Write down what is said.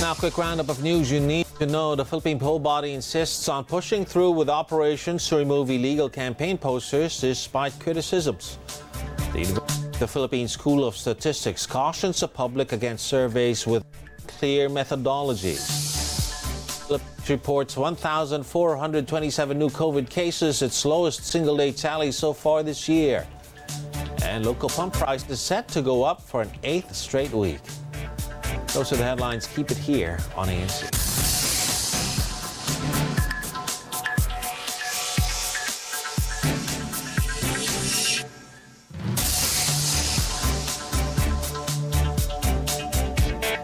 Now, quick roundup of news you need to know. The Philippine poll body insists on pushing through with operations to remove illegal campaign posters despite criticisms. The, the Philippine School of Statistics cautions the public against surveys with clear methodology. Philippines reports 1,427 new COVID cases, its lowest single day tally so far this year. And local pump price is set to go up for an eighth straight week. Those are the headlines. Keep it here on ANC.